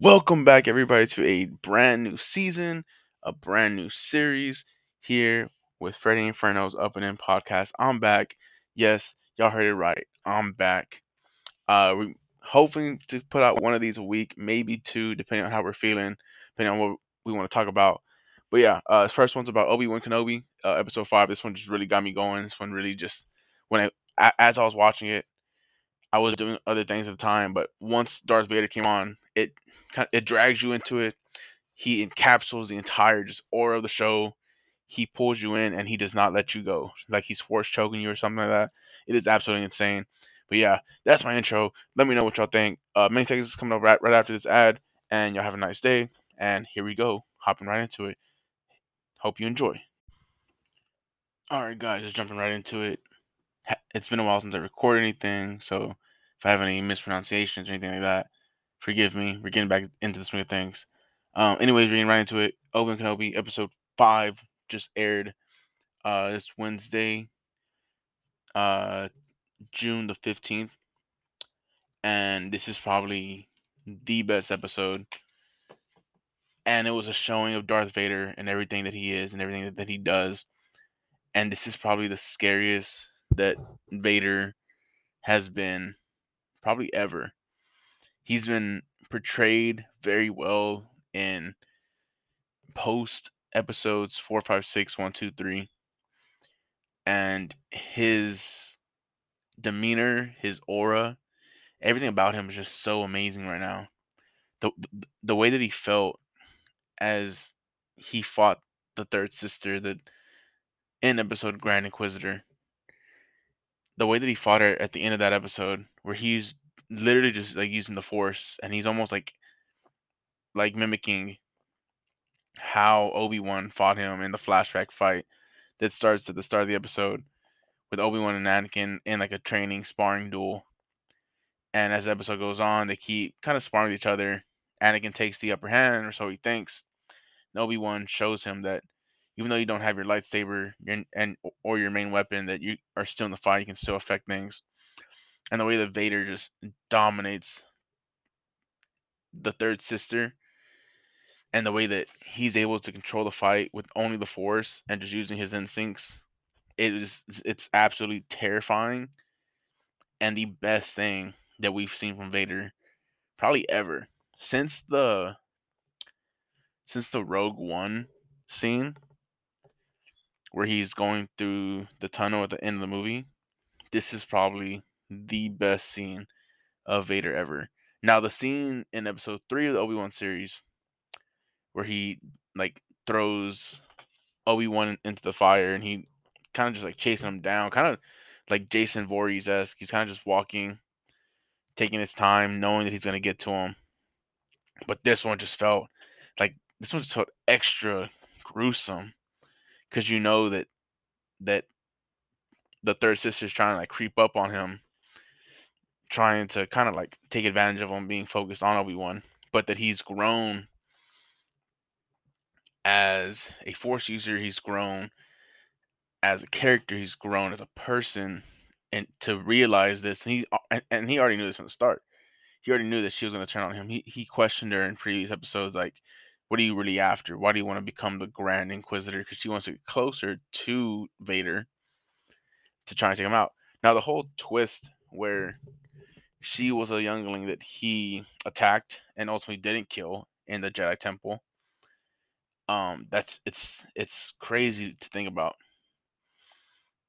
Welcome back, everybody, to a brand new season, a brand new series here with Freddie Inferno's Up and In podcast. I'm back. Yes, y'all heard it right. I'm back. Uh, we hoping to put out one of these a week, maybe two, depending on how we're feeling, depending on what we want to talk about. But yeah, uh, this first one's about Obi Wan Kenobi, uh, episode five. This one just really got me going. This one really just when I as I was watching it, I was doing other things at the time, but once Darth Vader came on, it it drags you into it. He encapsulates the entire just aura of the show. He pulls you in and he does not let you go. Like he's force choking you or something like that. It is absolutely insane. But yeah, that's my intro. Let me know what y'all think. Uh, main seconds is coming up right, right after this ad, and y'all have a nice day. And here we go, hopping right into it. Hope you enjoy. All right, guys, just jumping right into it it's been a while since I recorded anything, so if I have any mispronunciations or anything like that, forgive me. We're getting back into the swing of things. Um, anyways, we're getting right into it. Obi Kenobi episode five just aired uh this Wednesday, uh June the fifteenth, and this is probably the best episode. And it was a showing of Darth Vader and everything that he is and everything that, that he does. And this is probably the scariest that Vader has been probably ever. He's been portrayed very well in post episodes four, five, six, one, two, three, and his demeanor, his aura, everything about him is just so amazing right now. The the way that he felt as he fought the third sister, that in episode Grand Inquisitor, the way that he fought her at the end of that episode, where he's literally just like using the force, and he's almost like like mimicking how Obi Wan fought him in the flashback fight that starts at the start of the episode with Obi Wan and Anakin in like a training sparring duel. And as the episode goes on, they keep kind of sparring with each other. Anakin takes the upper hand, or so he thinks. And Obi Wan shows him that even though you don't have your lightsaber and or your main weapon, that you are still in the fight, you can still affect things. And the way that Vader just dominates the third sister, and the way that he's able to control the fight with only the Force and just using his instincts, it is it's absolutely terrifying, and the best thing that we've seen from Vader, probably ever since the since the Rogue One scene where he's going through the tunnel at the end of the movie, this is probably the best scene of Vader ever. Now, the scene in episode three of the Obi Wan series, where he like throws Obi Wan into the fire and he kind of just like chasing him down, kind of like Jason Voorhees esque. He's kind of just walking, taking his time, knowing that he's gonna get to him. But this one just felt like this one just felt extra gruesome because you know that that the third sister's trying to like creep up on him, trying to kind of like take advantage of him being focused on Obi Wan, but that he's grown as a force user, he's grown as a character, he's grown as a person, and to realize this, and he uh, and, and he already knew this from the start. He already knew that she was going to turn on him. He he questioned her in previous episodes, like, what are you really after? Why do you want to become the Grand Inquisitor? Because she wants to get closer to Vader to try and take him out. Now, the whole twist where she was a youngling that he attacked and ultimately didn't kill in the Jedi Temple. Um, that's it's it's crazy to think about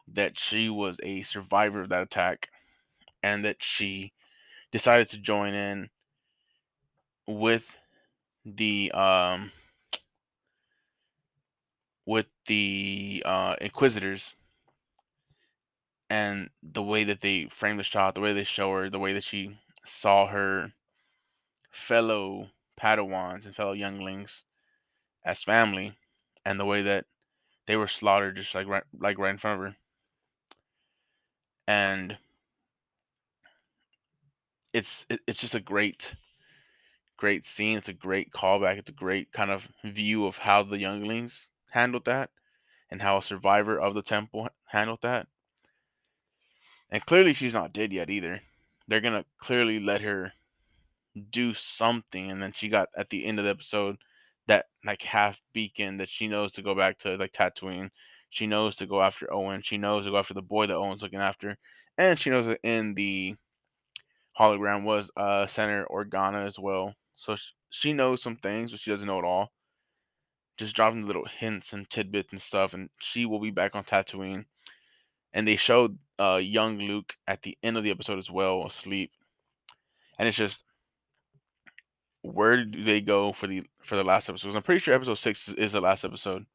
that she was a survivor of that attack and that she decided to join in with the um with the uh inquisitors and the way that they frame the shot the way they show her the way that she saw her fellow padawans and fellow younglings as family and the way that they were slaughtered just like right like right in front of her and it's it's just a great great scene. It's a great callback. It's a great kind of view of how the younglings handled that and how a survivor of the temple handled that. And clearly she's not dead yet either. They're going to clearly let her do something, and then she got at the end of the episode that like half beacon that she knows to go back to like Tatooine. She knows to go after Owen. She knows to go after the boy that Owen's looking after, and she knows that in the hologram was uh Senator Organa as well. So sh- she knows some things, but she doesn't know it all. Just dropping little hints and tidbits and stuff, and she will be back on Tatooine. And they showed uh young Luke at the end of the episode as well, asleep. And it's just where do they go for the for the last episode? I'm pretty sure episode six is, the last episode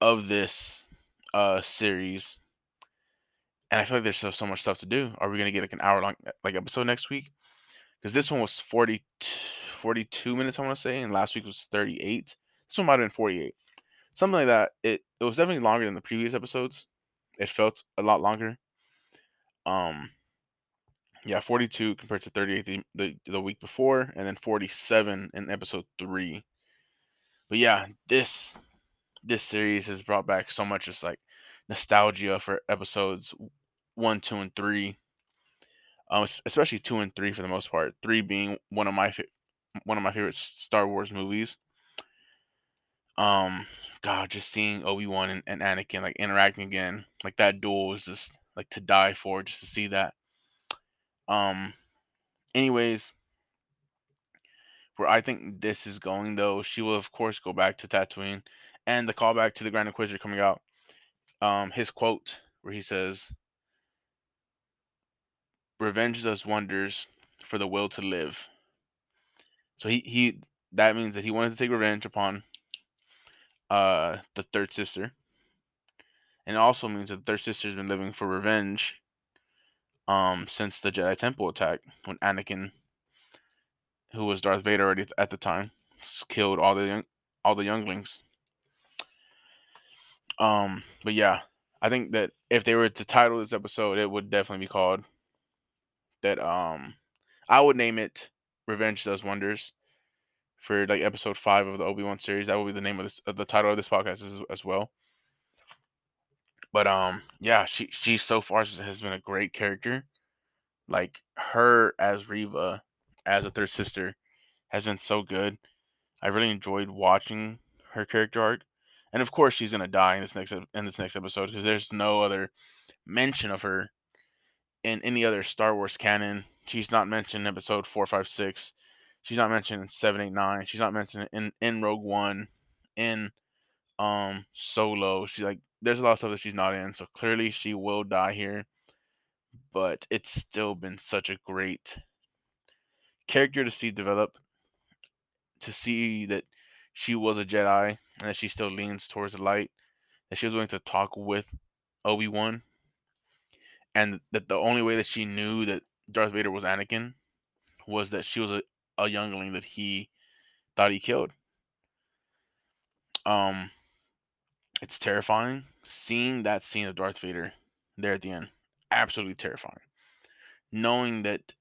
of this uh series. And I feel like there's still so much stuff to do. Are we gonna get like an hour long like episode next week? Because this one was 40, 42 minutes, I want to say, and last week was 38. This one might have been 48. Something like that. It it was definitely longer than the previous episodes. It felt a lot longer. Um yeah, 42 compared to 38 the, the, the week before, and then 47 in episode three. But yeah, this this series has brought back so much just like nostalgia for episodes one, two, and three. Um, especially two and three for the most part. Three being one of my fa- one of my favorite Star Wars movies. Um, God, just seeing Obi Wan and, and Anakin like interacting again, like that duel was just like to die for, just to see that. Um, anyways, where I think this is going though, she will of course go back to Tatooine, and the callback to the Grand Inquisitor coming out. Um, his quote where he says, "Revenge does wonders for the will to live." So he he that means that he wanted to take revenge upon uh the third sister, and it also means that their sister has been living for revenge um since the Jedi Temple attack when Anakin, who was Darth Vader already at the time, killed all the young, all the younglings. Um, but yeah, I think that if they were to title this episode, it would definitely be called that. Um, I would name it "Revenge Does Wonders" for like episode five of the Obi Wan series. That would be the name of this, of the title of this podcast as, as well. But um, yeah, she she so far has been a great character. Like her as Reva, as a third sister, has been so good. I really enjoyed watching her character arc, and of course she's gonna die in this next in this next episode because there's no other mention of her in any other Star Wars canon. She's not mentioned in episode four, five, six. She's not mentioned in seven, eight, nine. She's not mentioned in in Rogue One, in um Solo. She's like there's a lot of stuff that she's not in, so clearly she will die here. But it's still been such a great character to see develop, to see that she was a Jedi and that she still leans towards the light, that she was willing to talk with Obi Wan, and that the only way that she knew that Darth Vader was Anakin was that she was a, a youngling that he thought he killed. Um, it's terrifying seeing that scene of Darth Vader there at the end. Absolutely terrifying. Knowing that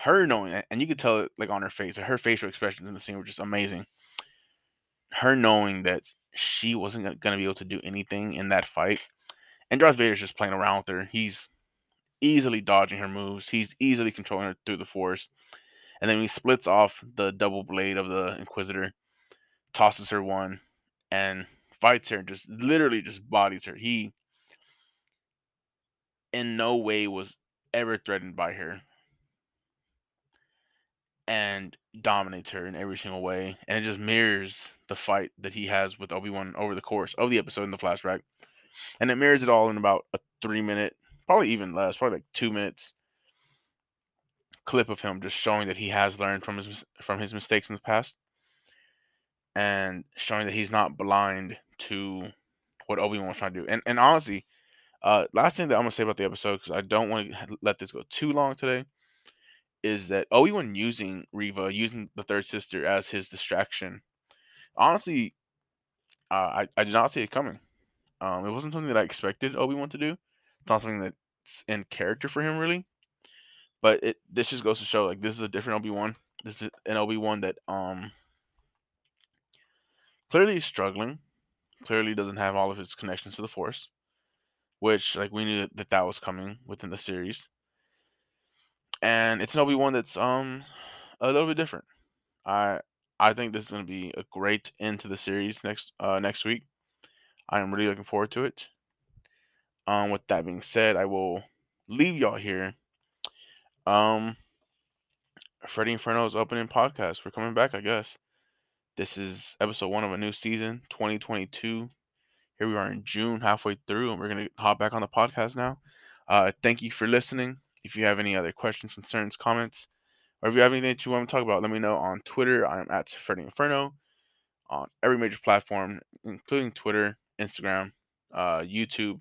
her knowing that, and you could tell it like on her face, her facial expressions in the scene were just amazing. Her knowing that she wasn't going to be able to do anything in that fight, and Darth Vader's just playing around with her. He's easily dodging her moves. He's easily controlling her through the Force, and then he splits off the double blade of the Inquisitor, tosses her one, and fights her. And just literally just bodies her. He in no way was ever threatened by her and dominates her in every single way. And it just mirrors the fight that he has with Obi Wan over the course of the episode in the flashback. And it mirrors it all in about a three minute, probably even less, probably like two minutes clip of him just showing that he has learned from his from his mistakes in the past and showing that he's not blind to what Obi Wan was trying to do. And and honestly, uh, last thing that I'm gonna say about the episode because I don't want to let this go too long today is that Obi Wan using Reva, using the third sister as his distraction. Honestly, uh, I I did not see it coming. Um, it wasn't something that I expected Obi Wan to do. It's not something that's in character for him really. But it this just goes to show like this is a different Obi Wan. This is an Obi Wan that um clearly is struggling. Clearly doesn't have all of his connections to the Force, which like we knew that that was coming within the series. And it's an Obi Wan that's um a little bit different. I I think this is going to be a great end to the series next uh, next week. I am really looking forward to it. Um, with that being said, I will leave y'all here. Um, Freddie Inferno's opening podcast. We're coming back, I guess. This is episode one of a new season, 2022. Here we are in June, halfway through, and we're gonna hop back on the podcast now. Uh, thank you for listening. If you have any other questions, concerns, comments, or if you have anything that you want to talk about, let me know on Twitter. I'm at Freddie Inferno on every major platform, including Twitter, Instagram, uh, YouTube,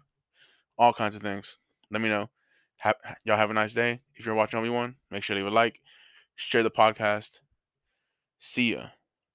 all kinds of things. Let me know. Ha- y'all have a nice day. If you're watching Obi Wan, make sure to leave a like, share the podcast. See ya.